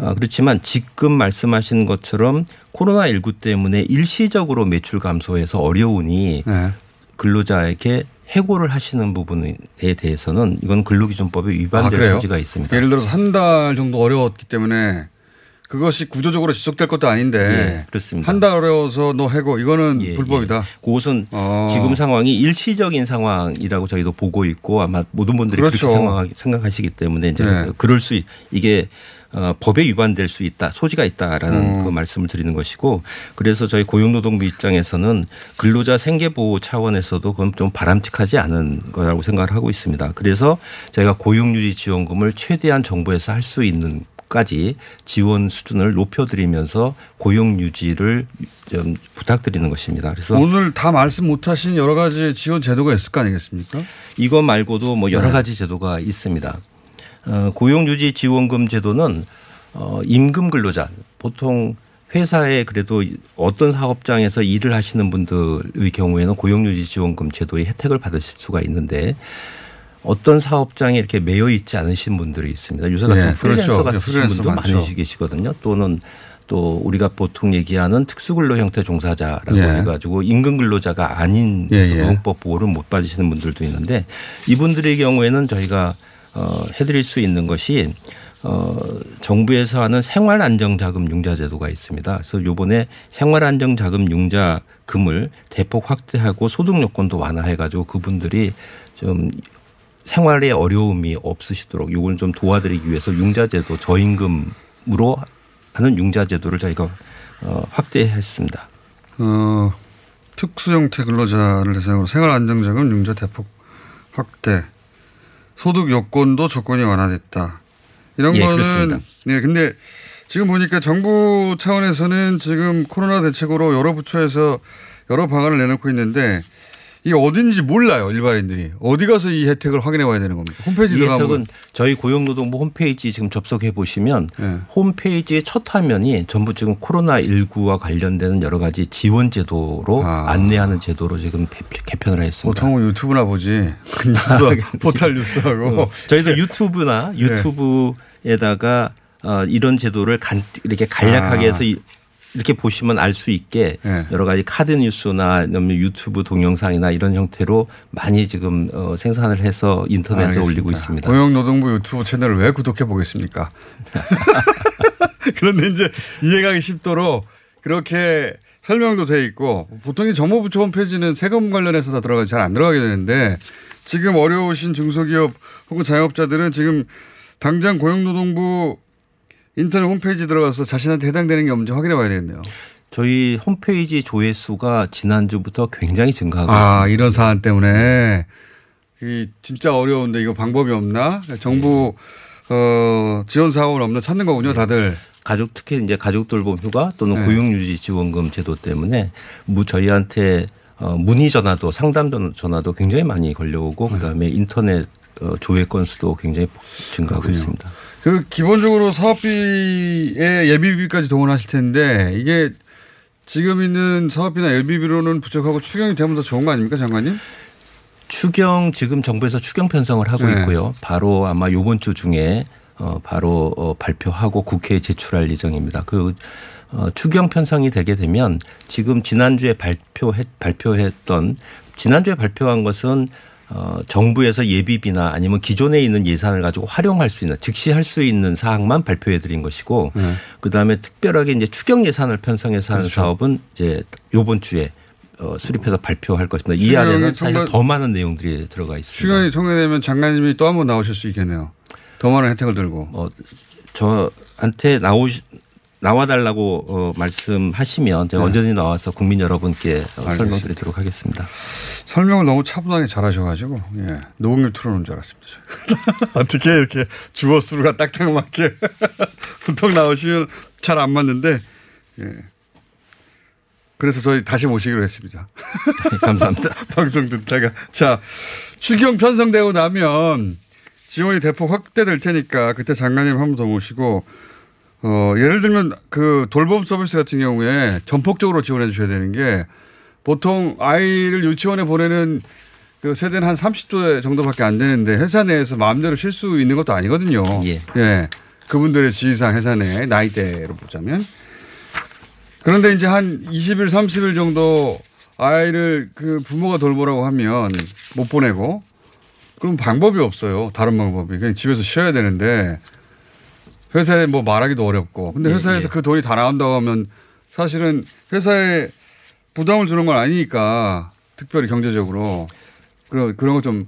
어, 그렇지만 지금 말씀하신 것처럼 코로나 19 때문에 일시적으로 매출 감소해서 어려우니 네. 근로자에게 해고를 하시는 부분에 대해서는 이건 근로기준법에 아, 위반될 그래요? 소지가 있습니다. 예를 들어서 한 달 정도 어려웠기 때문에 그것이 구조적으로 지속될 것도 아닌데 예, 그렇습니다. 한 달 어려워서 너 해고 이거는 예, 불법이다. 예. 그것은 어. 지금 상황이 일시적인 상황이라고 저희도 보고 있고 아마 모든 분들이 그렇죠. 그렇게 생각하, 생각하시기 때문에 이제 네. 그럴 수 있- 이게 어, 법에 위반될 수 있다 소지가 있다라는 어. 그 말씀을 드리는 것이고 그래서 저희 고용노동부 입장에서는 근로자 생계 보호 차원에서도 그건 좀 바람직하지 않은 거라고 생각을 하고 있습니다. 그래서 저희가 고용유지 지원금을 최대한 정부에서 할 수 있는 까지 지원 수준을 높여드리면서 고용 유지를 좀 부탁드리는 것입니다. 그래서 오늘 다 말씀 못하신 여러 가지 지원 제도가 있을 거 아니겠습니까? 이거 말고도 뭐 네. 여러 가지 제도가 있습니다. 어, 고용유지 지원금 제도는 어, 임금 근로자 보통 회사에 그래도 어떤 사업장에서 일을 하시는 분들의 경우에는 고용유지 지원금 제도의 혜택을 받으실 수가 있는데 어떤 사업장에 이렇게 매여 있지 않으신 분들이 있습니다. 요새 같은 예, 프리랜서 그렇죠. 같은 프리랜서 분도 많죠. 많이 계시거든요. 또는 또 우리가 보통 얘기하는 특수근로 형태 종사자라고 예. 해가지고 임금 근로자가 아닌 예, 예. 노동법 보호를 못 받으시는 분들도 있는데 이분들의 경우에는 저희가 어, 해드릴 수 있는 것이 어, 정부에서 하는 생활안정자금 융자 제도가 있습니다. 그래서 요번에 생활안정자금 융자금을 대폭 확대하고 소득 요건도 완화해가지고 그분들이 좀 생활에 어려움이 없으시도록 요걸 좀 도와드리기 위해서 융자제도 저임금으로 하는 융자 제도를 저희가 어, 확대했습니다. 어, 특수 형태 근로자를 대상으로 생활 안정자금 융자 대폭 확대. 소득 요건도 조건이 완화됐다. 이런 예, 거는 그렇습니다. 예, 근데 지금 보니까 정부 차원에서는 지금 코로나 대책으로 여러 부처에서 여러 방안을 내놓고 있는데 이게 어딘지 몰라요 일반인들이 어디 가서 이 혜택을 확인해 봐야 되는 겁니까 홈페이지 이 혜택은 저희 고용노동부 홈페이지 지금 접속해 보시면 네. 홈페이지의 첫 화면이 전부 지금 코로나 19와 관련되는 여러 가지 지원 제도로 아. 안내하는 제도로 지금 개- 개편을 했습니다. 보통은 유튜브나 보지 뉴스 포탈 뉴스하고 어, 저희도 유튜브나 네. 유튜브에다가 어, 이런 제도를 간, 이렇게 간략하게 아. 해서 이- 이렇게 보시면 알 수 있게 네. 여러 가지 카드 뉴스나 유튜브 동영상이나 이런 형태로 많이 지금 어, 생산을 해서 인터넷에 알겠습니다. 올리고 있습니다. 고용노동부 유튜브 채널을 왜 구독해 보겠습니까? 그런데 이제 이해가기 쉽도록 그렇게 설명도 돼 있고 보통 이 정보부처 홈페이지는 세금 관련해서 다 들어가지 잘안 들어가게 되는데 지금 어려우신 중소기업 혹은 자영업자들은 지금 당장 고용노동부 인터넷 홈페이지 들어가서 자신한테 해당되는 게 없는지 확인해 봐야 되겠네요. 저희 홈페이지 조회수가 지난주부터 굉장히 증가하고 아, 있습니다. 이런 사안 때문에 이 진짜 어려운데 이거 방법이 없나? 정부 어, 지원 사업은 없나 찾는 거군요, 다들. 가족 특히 이제 가족 돌봄 휴가 또는 네. 고용 유지 지원금 제도 때문에 무 저희한테 어, 문의 전화도 상담 전- 전화도 굉장히 많이 걸려오고 네. 그다음에 인터넷 어, 조회 건수도 굉장히 증가하고 그렇군요. 있습니다. 그 기본적으로 사업비에 예비비까지 동원하실 텐데 이게 지금 있는 사업비나 예비비로는 부족하고 추경이 되면 더 좋은 거 아닙니까, 장관님? 추경 지금 정부에서 추경 편성을 하고 네. 있고요. 바로 아마 요번 주 중에 어 바로 어 발표하고 국회에 제출할 예정입니다. 그 어, 추경 편성이 되게 되면 지금 지난주에 발표했 발표했던 지난주에 발표한 것은 어, 정부에서 예비비나 아니면 기존에 있는 예산을 가지고 활용할 수 있는 즉시 할 수 있는 사항만 발표해 드린 것이고 네. 그다음에 특별하게 이제 추경 예산을 편성해서 하는 그렇죠. 사업은 이제 요번 주에 어, 수립해서 발표할 것입니다. 이 안에는 사실 더 많은 내용들이 들어가 있습니다. 추경이 통과되면 장관님이 또 한 번 나오실 수 있겠네요. 더 많은 혜택을 들고. 어, 저한테 나오시 나와달라고 어, 말씀하시면 제가 네. 언제든지 나와서 국민 여러분께 어, 알겠습니다. 설명드리도록 하겠습니다. 설명을 너무 차분하게 잘하셔가지고 예. 녹음기 틀어놓은 줄 알았습니다. 어떻게 이렇게 주어 수가 딱딱 맞게 보통 나오시면 잘 안 맞는데 예. 그래서 저희 다시 모시기로 했습니다. 감사합니다. 방송 듣다가 자 추경 편성되고 나면 지원이 대폭 확대될 테니까 그때 장관님 한 번 더 모시고 어 예를 들면 그 돌봄 서비스 같은 경우에 전폭적으로 지원해 주셔야 되는 게 보통 아이를 유치원에 보내는 그 세대는 한 30대 정도밖에 안 되는데 회사 내에서 마음대로 쉴 수 있는 것도 아니거든요. 예. 그분들의 지위상 회사 내 나이대로 보자면 그런데 이제 한 20일, 30일 정도 아이를 그 부모가 돌보라고 하면 못 보내고 그럼 방법이 없어요. 다른 방법이. 그냥 집에서 쉬어야 되는데 회사에 뭐 말하기도 어렵고. 근데 예, 회사에서 예. 그 돈이 다 나온다고 하면 사실은 회사에 부담을 주는 건 아니니까 특별히 경제적으로 그런 그런 거 좀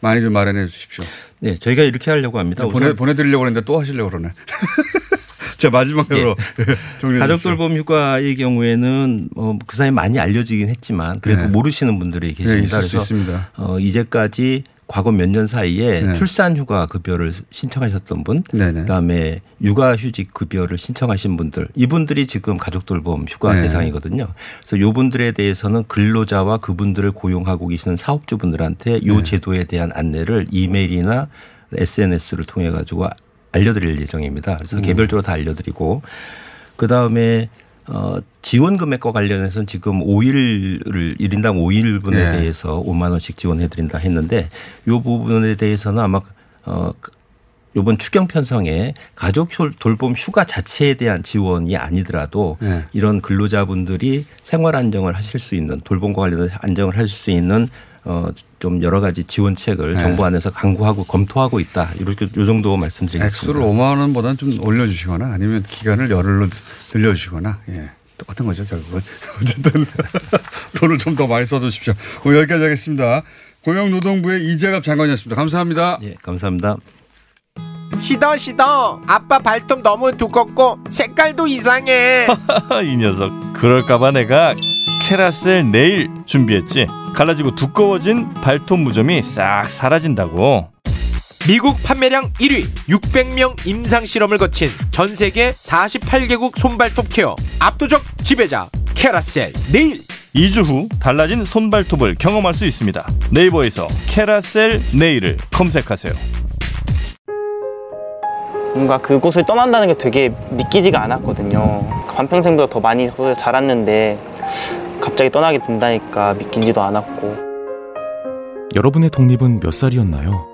많이 좀 마련해 주십시오. 네, 저희가 이렇게 하려고 합니다. 보내 우선 보내드리려고 했는데 또 하시려고 그러네. 자 마지막으로 정리해 가족. 돌봄 휴가의 경우에는 어, 그 사이 많이 알려지긴 했지만 그래도 네. 모르시는 분들이 네, 계십니다. 수 그래서 있습니다. 어, 이제까지 과거 몇 년 사이에 네. 출산 휴가 급여를 신청하셨던 분, 네네. 그다음에 육아 휴직 급여를 신청하신 분들, 이분들이 지금 가족 돌봄 휴가 네. 대상이거든요. 그래서 요분들에 대해서는 근로자와 그분들을 고용하고 계시는 사업주분들한테 요 네. 제도에 대한 안내를 이메일이나 SNS를 통해 가지고 알려드릴 예정입니다. 음. 그래서 개별적으로 다 알려드리고 그 다음에 어, 지원 금액과 관련해서는 지금 5일을 1인당 5일분에 네. 대해서 5만 원씩 지원해 드린다 했는데 요 부분에 대해서는 아마 어 요번 추경 편성에 가족 효- 돌봄 휴가 자체에 대한 지원이 아니더라도 네. 이런 근로자분들이 생활 안정을 하실 수 있는 돌봄과 관련해서 안정을 할수 있는 어좀 여러 가지 지원책을 네. 정부 안에서 강구하고 검토하고 있다. 이렇게 요 정도 말씀드리겠습니다. 액수를 5만 원보다는 좀 올려주시거나 아니면 기간을 열흘로 늘려주시거나 예. 똑같은 거죠 결국은 어쨌든 돈을 좀 더 많이 써주십시오. 오늘 여기까지 하겠습니다. 고용노동부의 이재갑 장관이었습니다. 감사합니다. 예, 감사합니다. 시더 시더 아빠 발톱 너무 두껍고 색깔도 이상해 이 녀석 그럴까봐 내가 캐라셀 네일 준비했지 갈라지고 두꺼워진 발톱 무좀이 싹 사라진다고 미국 판매량 1위 600명 임상 실험을 거친 전 세계 48개국 손발톱 케어 압도적 지배자 캐라셀 네일 2주 후 달라진 손발톱을 경험할 수 있습니다 네이버에서 캐라셀 네일을 검색하세요 뭔가 그곳을 떠난다는 게 되게 믿기지가 않았거든요. 반평생보다 더 많이 자랐는데 갑자기 떠나게 된다니까 믿기지도 않았고 여러분의 독립은 몇 살이었나요?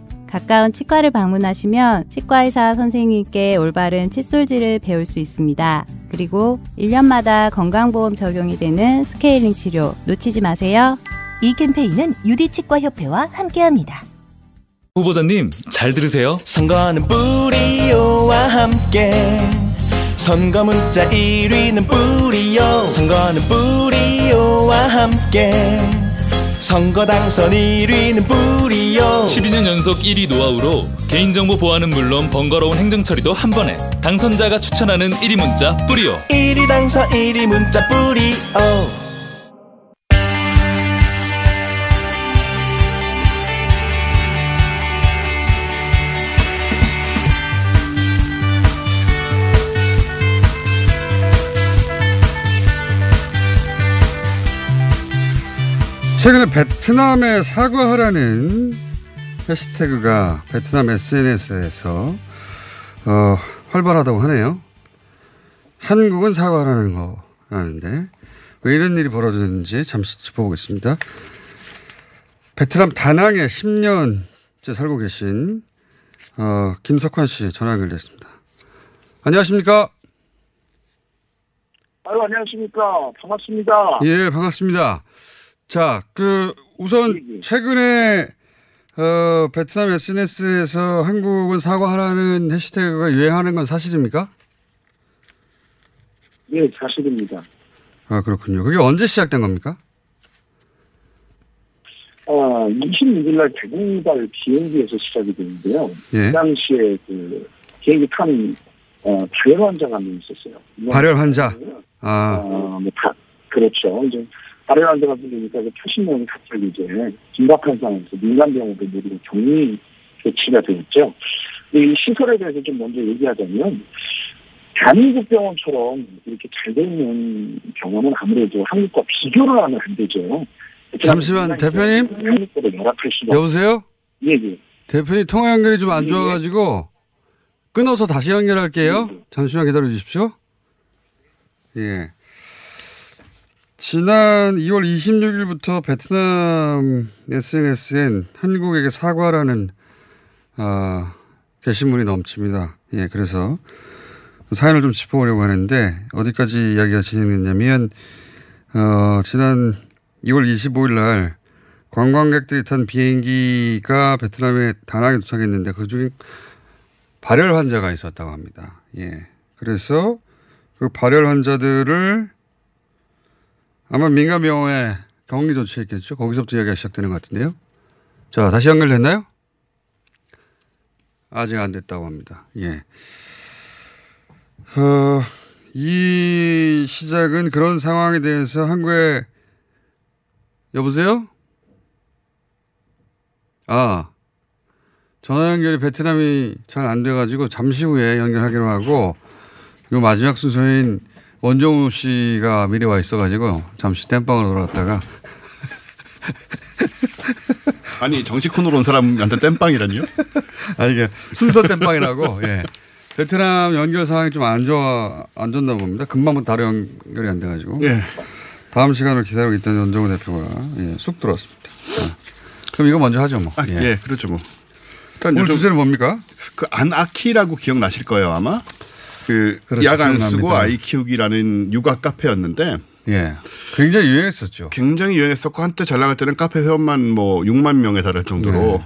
가까운 치과를 방문하시면 치과의사 선생님께 올바른 칫솔질을 배울 수 있습니다. 그리고 1년마다 건강보험 적용이 되는 스케일링 치료 놓치지 마세요. 이 캠페인은 유디치과협회와 함께합니다. 후보자님 잘 들으세요. 선거는 뿌리오와 함께 선거 문자 1위는 뿌리오 선거는 뿌리오와 함께 선거 당선 1위는 뿌리오 12년 연속 1위 노하우로 개인정보 보안은 물론 번거로운 행정처리도 한 번에 당선자가 추천하는 1위 문자 뿌리오 1위 당선 1위 문자 뿌리오 최근에 베트남에 사과하라는 해시태그가 베트남 SNS에서 어, 활발하다고 하네요. 한국은 사과하라는 거라는데 왜 이런 일이 벌어졌는지 잠시 짚어보겠습니다. 베트남 다낭에 10년째 살고 계신 어, 김석환 씨 전화 연결됐습니다. 안녕하십니까? 아유, 안녕하십니까. 반갑습니다. 예, 반갑습니다. 자, 그 우선 최근에 어, 베트남 SNS에서 한국은 사과하라는 해시태그가 유행하는 건 사실입니까? 네, 사실입니다. 아, 그렇군요. 그게 언제 시작된 겁니까? 어, 26일 날 대구발 비행기에서 시작이 되는데요. 예. 그 당시에 그 비행기 탄 어, 발열 환자가 한 명 있었어요. 발열 환자. 아, 어, 뭐 다, 그렇죠. 이제 발열 환자가 생기니까 그 80명이 갑자기 이제 긴박한 상황에서 민간병원으로 모두 격리 조치가 되었죠. 이 시설에 대해서 좀 먼저 얘기하자면 대한민국 병원처럼 이렇게 잘돼 있는 병원은 아무래도 한국과 비교를 하면 안 되죠. 잠시만, 대표님? 여보세요? 예, 예. 대표님 통화 연결이 좀 안 좋아가지고 끊어서 다시 연결할게요. 잠시만 기다려 주십시오. 예. 지난 2월 26일부터 베트남 SNS엔 한국에게 사과라는 아, 게시물이 넘칩니다. 예, 그래서 사연을 좀 짚어보려고 하는데 어디까지 이야기가 진행됐냐면 어, 지난 2월 25일 날 관광객들이 탄 비행기가 베트남의 다낭에 도착했는데 그중에 발열 환자가 있었다고 합니다. 예. 그래서 그 발열 환자들을 아마 민간병원에 격리 조치했겠죠. 거기서부터 이야기가 시작되는 것 같은데요. 자, 다시 연결됐나요? 아직 안 됐다고 합니다. 예. 어, 이 시작은 그런 상황에 대해서 한국에 여보세요? 아, 전화 연결이 베트남이 잘 안 돼가지고 잠시 후에 연결하기로 하고 이 마지막 순서인 원종우 씨가 미리 와 있어가지고 잠시 땜빵으로 돌아갔다가 아니 정식 코너로 온 사람한테 땜빵이라니요? 아 이게 순서 땜빵이라고 예. 베트남 연결 상황이 좀 안 좋아 안 좋나 봅니다. 금방 다른 연결이 안 돼가지고 예. 다음 시간을 기다리고 있던 원종우 대표가 예, 쑥 들어왔습니다. 자, 그럼 이거 먼저 하죠 뭐. 아, 예. 그렇죠 뭐. 일단 오늘 주제는 뭡니까? 그 안아키라고 기억나실 거예요 아마. 그 그렇죠, 약안 쓰고. 아이 키우기라는 육아 카페였는데 예. 굉장히 유행했었죠. 굉장히 유행했었고 한때 잘 나갈 때는 카페 회원만 뭐 6만 명에 달할 정도로 네.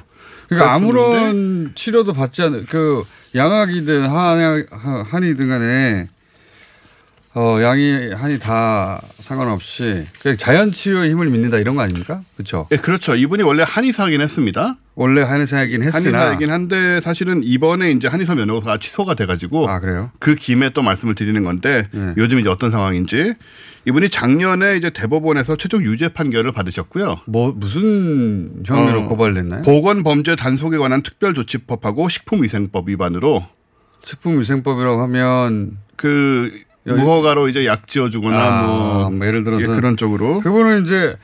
그러니까 아무런 치료도 받지 않는 그 양악이든 한약 한- 한이든 간에 어 양이 한이 다 상관없이 그냥 자연 치료의 힘을 믿는다 이런 거 아닙니까? 그렇죠. 예, 그렇죠. 이분이 원래 한의사긴 했습니다. 원래 한의사이긴 했으나 한의사이긴 한데 사실은 이번에 이제 한의사 면허가 취소가 돼가지고 아 그래요? 그 김에 또 말씀을 드리는 건데 요즘 이제 어떤 상황인지 이분이 작년에 이제 대법원에서 최종 유죄 판결을 받으셨고요. 뭐 무슨 혐의로 어, 고발됐나요? 보건 범죄 단속에 관한 특별조치법하고 식품위생법 위반으로 식품위생법이라고 하면 그 무허가로 이제 약 지어주거나 아, 뭐, 뭐 예를 들어서 예, 그런 쪽으로 그분은 이제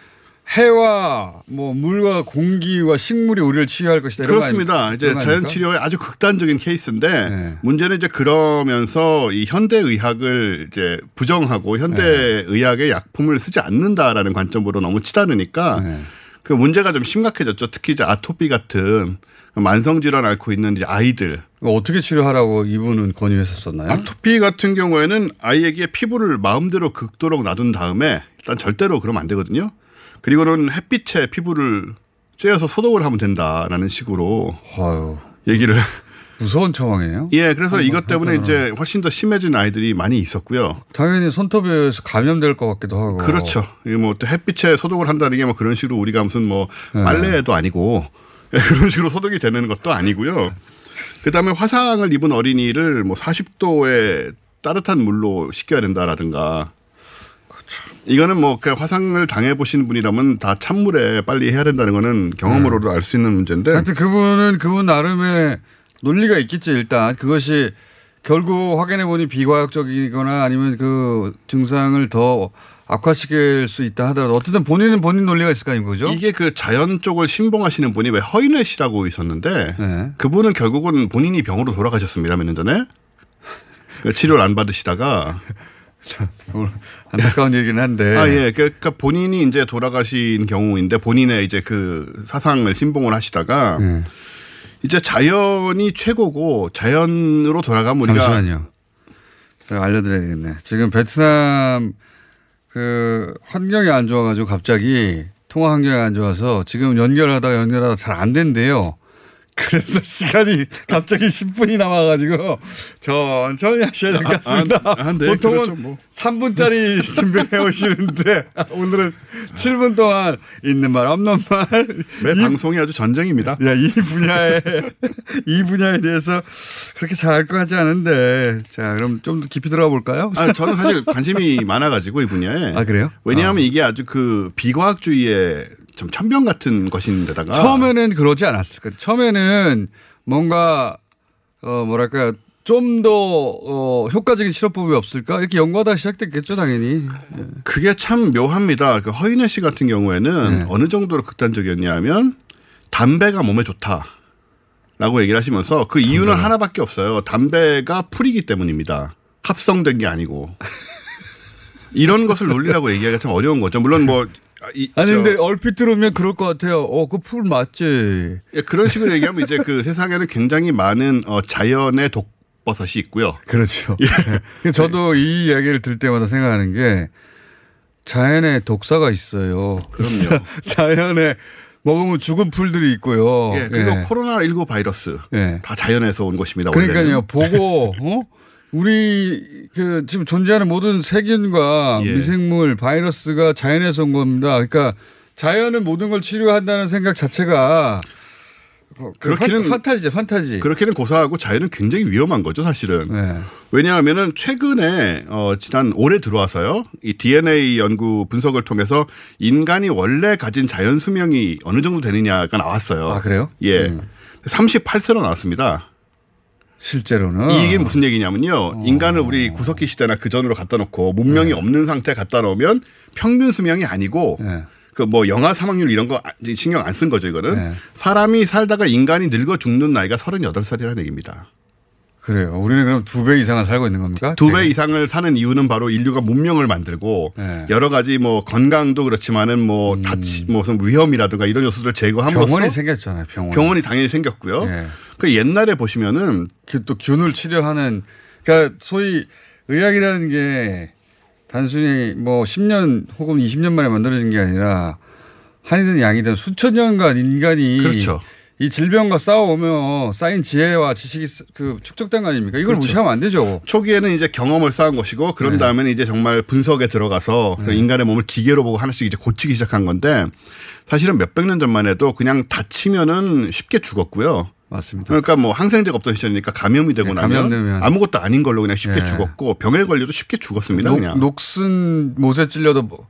해와 뭐 물과 공기와 식물이 우리를 치유할 것이다. 그렇습니다. 이제 자연? 치료의 아주 극단적인 케이스인데 네. 문제는 이제 그러면서 이 현대 의학을 이제 부정하고 현대 네. 의학의 약품을 쓰지 않는다라는 관점으로 너무 치닫으니까 네. 그 문제가 좀 심각해졌죠. 특히 이제 아토피 같은 만성 질환 앓고 있는 이제 아이들 어떻게 치료하라고 이분은 권유했었나요? 아토피 같은 경우에는 아이에게 피부를 마음대로 극도록 놔둔 다음에 일단 절대로 그러면 안 되거든요. 그리고는 햇빛에 피부를 쬐어서 소독을 하면 된다라는 식으로 아유, 얘기를 무서운 처방이에요. 예, 그래서 이것 때문에. 이제 훨씬 더 심해진 아이들이 많이 있었고요. 당연히 손톱에서 감염될 것 같기도 하고. 그렇죠. 이게 뭐또 햇빛에 소독을 한다는 게 뭐 그런 식으로 우리가 무슨 뭐 네. 빨래도 아니고 예, 그런 식으로 소독이 되는 것도 아니고요. 그다음에 화상을 입은 어린이를 뭐 40도의 따뜻한 물로 씻겨야 된다라든가. 이거는 뭐그 화상을 당해 보신 분이라면 다 찬물에 빨리 해야 된다는 거는 경험으로도 알수 있는 문제인데. 하여튼 그분은 그분 나름의 논리가 있겠죠. 일단 그것이 결국 확인해 보니 비과학적이거나 아니면 그 증상을 더 악화시킬 수 있다 하더라도 어쨌든 본인은 본인 논리가 있을 거 아닌 거죠. 이게 그 자연 쪽을 신봉하시는 분이 왜 허인회 씨라고 있었는데 네. 그분은 결국은 본인이 병으로 돌아가셨습니다. 몇 년 전에. 그 치료를 안 받으시다가 안타까운 얘기긴 한데. 아, 예. 그러니까 본인이 이제 돌아가신 경우인데 본인의 이제 그 사상을 신봉을 하시다가 네. 이제 자연이 최고고 자연으로 돌아가면 우리가 잠시만요. 제가 알려드려야겠네. 지금 베트남 그 환경이 안 좋아가지고 갑자기 통화 환경이 안 좋아서 지금 연결하다가 연결하다 잘 안 된대요. 그래서 시간이 갑자기 10분이 남아가지고 천천히 하셔야 될 것 같습니다. 아, 아, 네, 보통은 그렇죠, 뭐. 3분짜리 준비해 오시는데 오늘은 7분 동안 있는 말 없는 말. 매 이- 방송이 아주 전쟁입니다. 야, 이 분야에, 이 분야에 대해서 그렇게 잘알것 같지 않은데. 자, 그럼 좀 더 깊이 들어가 볼까요? 아, 저는 사실 관심이 많아가지고 이 분야에. 아, 그래요? 왜냐하면 이게 아주 그 비과학주의의 좀 천병 같은 것인데다가 처음에는 그러지 않았을 거예요. 처음에는 뭔가, 어, 뭐랄까, 좀 더, 어, 효과적인 치료법이 없을까? 이렇게 연구하다가 시작됐겠죠, 당연히. 예. 그게 참 묘합니다. 그 허인혜 씨 같은 경우에는 네. 어느 정도로 극단적이었냐면 담배가 몸에 좋다. 라고 얘기를 하시면서 그 이유는 담배가. 하나밖에 없어요. 담배가 풀이기 때문입니다. 합성된 게 아니고. 이런 것을 논리라고 얘기하기가 참 어려운 거죠. 물론 뭐. 이- 아니, 저- 근데 얼핏 들으면 그럴 것 같아요. 어, 그 풀 맞지. 예, 그런 식으로 얘기하면 이제 그 세상에는 굉장히 많은 어, 자연의 독버섯이 있고요. 그렇죠. 예. 근데 저도 이 이야기를 들 때마다 생각하는 게 자연에 독사가 있어요. 그럼요. 자연에 먹으면 죽은 풀들이 있고요. 예, 그리고 예. 코로나 19 바이러스 예. 다 자연에서 온 것입니다. 그러니까요. 원래는. 보고 어? 우리 그 지금 존재하는 모든 세균과 예. 미생물, 바이러스가 자연에서 온 겁니다. 그러니까 자연은 모든 걸 치료한다는 생각 자체가 그 그렇기는- 판, 타지죠 판타지. 그렇게는 고사하고 자연은 굉장히 위험한 거죠, 사실은. 네. 왜냐하면은 최근에 어 지난 올해 들어와서요. 이 DNA 연구 분석을 통해서 인간이 원래 가진 자연 수명이 어느 정도 되느냐가 나왔어요. 아, 그래요? 예. 음. 38세로 나왔습니다. 실제로는 이게 무슨 얘기냐면요. 인간을 우리 구석기 시대나 그 전으로 갖다 놓고 문명이 없는 상태 갖다 놓으면 평균 수명이 아니고 그뭐 영아 사망률 이런 거 아- 신경 안 쓴 거죠 이거는 네. 사람이 살다가 인간이 늙어 죽는 나이가 38살이라는 얘기입니다. 그래요. 우리는 그럼 두 배 이상을 살고 있는 겁니까? 두 배 이상을 사는 이유는 바로 인류가 문명을 만들고 네. 여러 가지 뭐 건강도 그렇지만은 뭐 다치 뭐 무슨 위험이라든가 이런 요소들을 제거함으로써 음. 병원이 생겼잖아요. 병원. 병원이 당연히 생겼고요. 예. 그 옛날에 보시면은 그 또 균을 치료하는 그러니까 소위 의학이라는 게 단순히 뭐 10년 혹은 20년 만에 만들어진 게 아니라 한이든 양이든 수천 년간 인간이 그렇죠. 이 질병과 싸워오며 쌓인 지혜와 지식이 쓰- 그 축적된 거 아닙니까? 이걸 그렇죠. 무시하면 안 되죠. 초기에는 이제 경험을 쌓은 것이고 그런 네. 다음에는 이제 정말 분석에 들어가서 그 네. 인간의 몸을 기계로 보고 하나씩 이제 고치기 시작한 건데 사실은 몇백 년 전만 해도 그냥 다치면은 쉽게 죽었고요. 맞습니다. 그러니까 뭐 항생제가 없던 시절이니까 감염이 되고 네, 나면 감염되면. 아무것도 아닌 걸로 그냥 쉽게 네. 죽었고 병에 걸려도 쉽게 죽었습니다. 녹, 그냥. 녹슨 못에 찔려도 뭐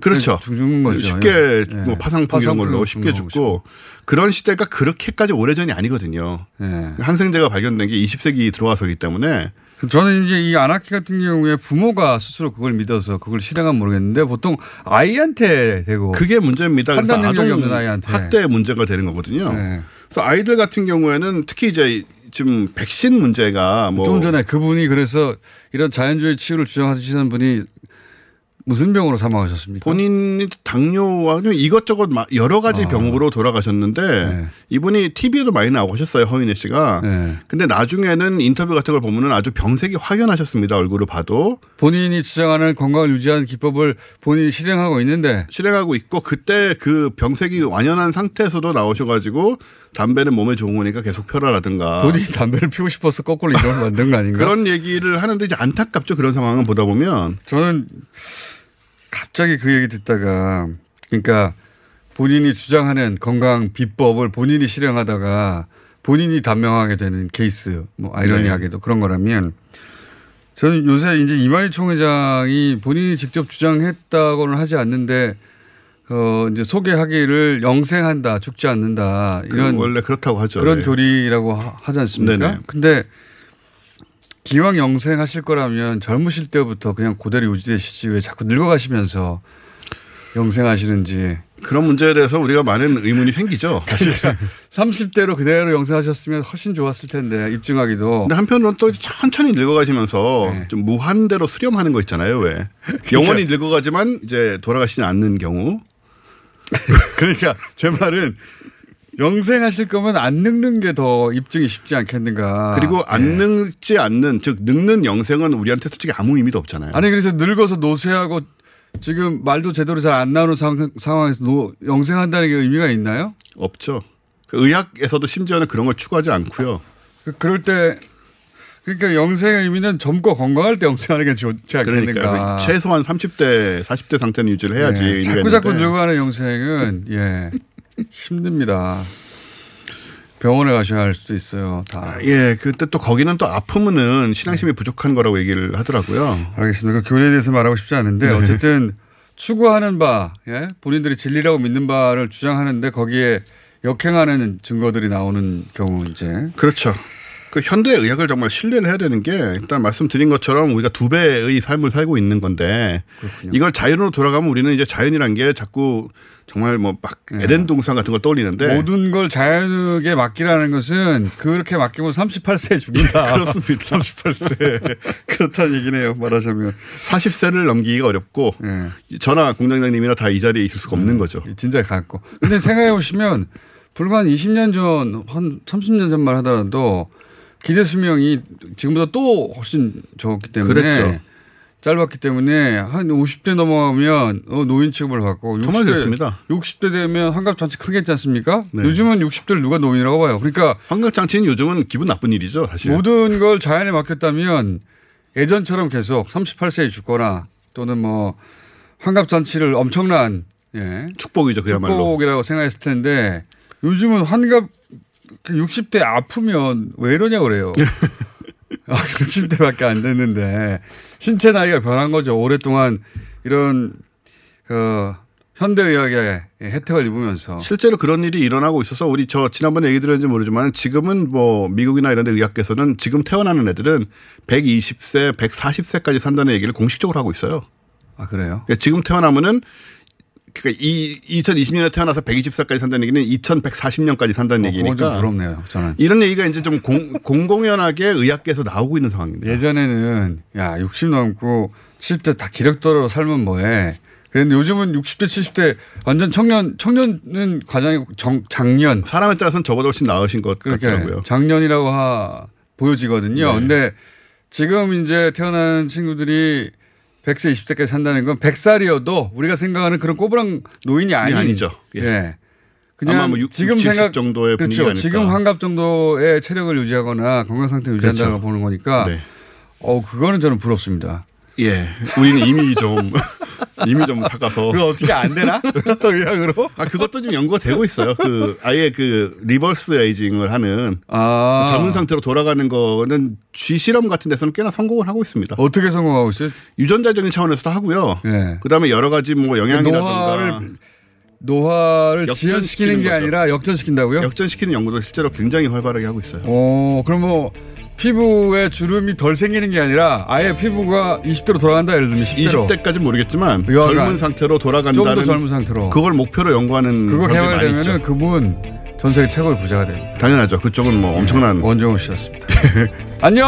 그렇죠. 죽는 거죠. 쉽게 예. 뭐 파상풍 이런 걸로 쉽게 죽고 그런 시대가 그렇게까지 오래전이 아니거든요. 예. 항생제가 발견된 게 20세기 들어와서기 때문에 저는 이제 이 아나키 같은 경우에 부모가 스스로 그걸 믿어서 그걸 실행하면 모르겠는데 보통 아이한테 되고 그게 문제입니다. 그래서 판단 능력이 아동 없는 아이한테 학대 문제가 되는 거거든요. 네. 그래서 아이들 같은 경우에는 특히 이제 지금 백신 문제가 뭐 좀 전에 그분이 그래서 이런 자연주의 치유를 주장하시는 분이 무슨 병으로 사망하셨습니까? 본인이 당뇨와 좀 이것저것 마- 여러 가지 아. 병으로 돌아가셨는데 네. 이분이 TV에도 많이 나오고 하셨어요 허인혜 씨가. 네. 근데 나중에는 인터뷰 같은 걸 보면은 아주 병색이 확연하셨습니다 얼굴을 봐도 본인이 주장하는 건강을 유지하는 기법을 본인이 실행하고 있는데 실행하고 있고 그때 그 병색이 완연한 상태에서도 나오셔가지고 담배는 몸에 좋은 거니까 계속 펴라라든가. 본인이 담배를 피우고 싶어서 거꾸로 이걸 만든 거 아닌가? 그런 얘기를 하는데 이제 안타깝죠 그런 상황을 보다 보면. 저는 갑자기 그 얘기 듣다가 그러니까 본인이 주장하는 건강 비법을 본인이 실행하다가 본인이 단명하게 되는 케이스 뭐 아이러니하게도 그런 거라면 저는 요새 이제 이만희 총회장이 본인이 직접 주장했다고는 하지 않는데 어 이제 소개하기를 영생한다 죽지 않는다 이런 그 원래 그렇다고 하죠. 그런 네. 교리라고 하- 하지 않습니까? 네네. 근데 기왕 영생 하실 거라면 젊으실 때부터 그냥 그대로 유지되시지 왜 자꾸 늙어가시면서 영생하시는지 그런 문제에 대해서 우리가 많은 의문이 생기죠. 사실. 30대로 그대로 영생하셨으면 훨씬 좋았을 텐데 입증하기도 근데 한편으로는 또 천천히 늙어가시면서 네. 좀 무한대로 수렴하는 거 있잖아요. 왜 영원히 늙어가지만 이제 돌아가시지 않는 경우. 그러니까 제 말은 영생하실 거면 안 늙는 게 더 입증이 쉽지 않겠는가. 그리고 안 네. 늙지 않는 즉 늙는 영생은 우리한테 솔직히 아무 의미도 없잖아요. 아니 그래서 늙어서 노쇠하고 지금 말도 제대로 잘 안 나오는 상, 상황에서 노, 영생한다는 게 의미가 있나요? 없죠. 그 의학에서도 심지어는 그런 걸 추구하지 않고요. 그, 그럴 때 그러니까 영생의 의미는 젊고 건강할 때 영생하는 게 좋지 않겠는가. 그러니까 최소한 30대, 40대 상태는 유지를 해야지. 네, 자꾸 자꾸. 늙어가는 영생은 예 힘듭니다. 병원에 가셔야 할 수도 있어요. 다. 예, 그때 또 거기는 또 아프면은 신앙심이 부족한 거라고 얘기를 하더라고요. 알겠습니다. 그 교리에 대해서 말하고 싶지 않은데 네. 어쨌든 추구하는 바, 예? 본인들이 진리라고 믿는 바를 주장하는데 거기에 역행하는 증거들이 나오는 경우 이제 그렇죠. 그 현대 의학을 정말 신뢰를 해야 되는 게 일단 말씀드린 것처럼 우리가 두 배의 삶을 살고 있는 건데 이걸 자연으로 돌아가면 우리는 이제 자연이란 게 자꾸 정말 뭐 막 에덴 동산 같은 걸 떠올리는데 네. 모든 걸 자연에게 맡기라는 것은 그렇게 맡기면 38세에 죽는다. 그렇습니다. 38세. 그렇다는 얘기네요. 말하자면. 40세를 넘기기가 어렵고 저나 공장장님이나 다 이 자리에 있을 수가 없는 거죠. 진짜 갖고. 근데 생각해 보시면 불과 한 20년 전, 한 30년 전만 하더라도 기대 수명이 지금보다 또 훨씬 적었기 때문에 그랬죠. 짧았기 때문에 한 50대 넘어가면 어, 노인 취급을 받고 정말 그렇습니다. 60대 되면 환갑잔치 크겠지 않습니까? 네. 요즘은 60대를 누가 노인이라고 봐요. 그러니까 환갑잔치는 요즘은 기분 나쁜 일이죠. 사실. 모든 걸 자연에 맡겼다면 예전처럼 계속 38세에 죽거나 또는 뭐 환갑잔치를 엄청난 예. 축복이죠. 그야말로. 축복이라고 생각했을 텐데 요즘은 환갑 그 60대 아프면 왜 이러냐 그래요. 아, 60대밖에 안 됐는데 신체 나이가 변한 거죠. 오랫동안 이런 그 현대의학의 혜택을 입으면서 실제로 그런 일이 일어나고 있어서 우리 저 지난번에 얘기 드렸는지 모르지만 지금은 뭐 미국이나 이런 데 의학계에서는 지금 태어나는 애들은 120세, 140세까지 산다는 얘기를 공식적으로 하고 있어요. 아 그래요? 그러니까 지금 태어나면은 그러니까 이 2020년에 태어나서 120살까지 산다는 얘기는 2140년까지 산다는 어, 얘기니까 좀 부럽네요. 저는 이런 얘기가 이제 좀 공, 공공연하게 의학계에서 나오고 있는 상황입니다. 예전에는 야 60 넘고 70대 다 기력도로 살면 뭐해. 그런데 요즘은 60대 70대 완전 청년 청년은 과장이고 정, 장년 사람에 따라서는 저보다 훨씬 나으신 것 같더라고요. 장년이라고 하, 보여지거든요. 네. 근데 지금 이제 태어난 친구들이 100세 20세까지 산다는 건 100살이어도 우리가 생각하는 그런 꼬부랑 노인이 아닌 아니죠. 예. 예. 그냥 아마 뭐 60, 지금 70 생각 정도의 그렇죠. 아닐까. 지금 환갑 정도의 체력을 유지하거나 건강 상태 를 유지한다고 그렇죠. 보는 거니까 네. 어 그거는 저는 부럽습니다. 예. 우리는 이미 좀 이미 좀 삭아서 그거 어떻게 안 되나? 의학으로? 아 그것도 지금 연구가 되고 있어요. 그 아예 그 reverse aging을 하는 아. 젊은 상태로 돌아가는 거는 쥐 실험 같은 데서는 꽤나 성공을 하고 있습니다. 어떻게 성공하고 있어요? 유전자적인 차원에서도 하고요. 예. 그다음에 여러 가지 뭐 영양이라든가 노화를 노화를 지연시키는 게 거죠. 아니라 역전시킨다고요? 역전시키는 연구도 실제로 굉장히 활발하게 하고 있어요. 어, 그럼 뭐 피부에 주름이 덜 생기는 게 아니라 아예 피부가 20대로 돌아간다 예를 들면 10대로 20대까지는 모르겠지만 젊은 상태로 돌아간다는 좀 더 젊은 상태로 그걸 목표로 연구하는 개발되면은 있죠. 그분 전 세계 최고의 부자가 됩니다. 당연하죠. 그쪽은 뭐 엄청난 원종우 씨였습니다. 안녕.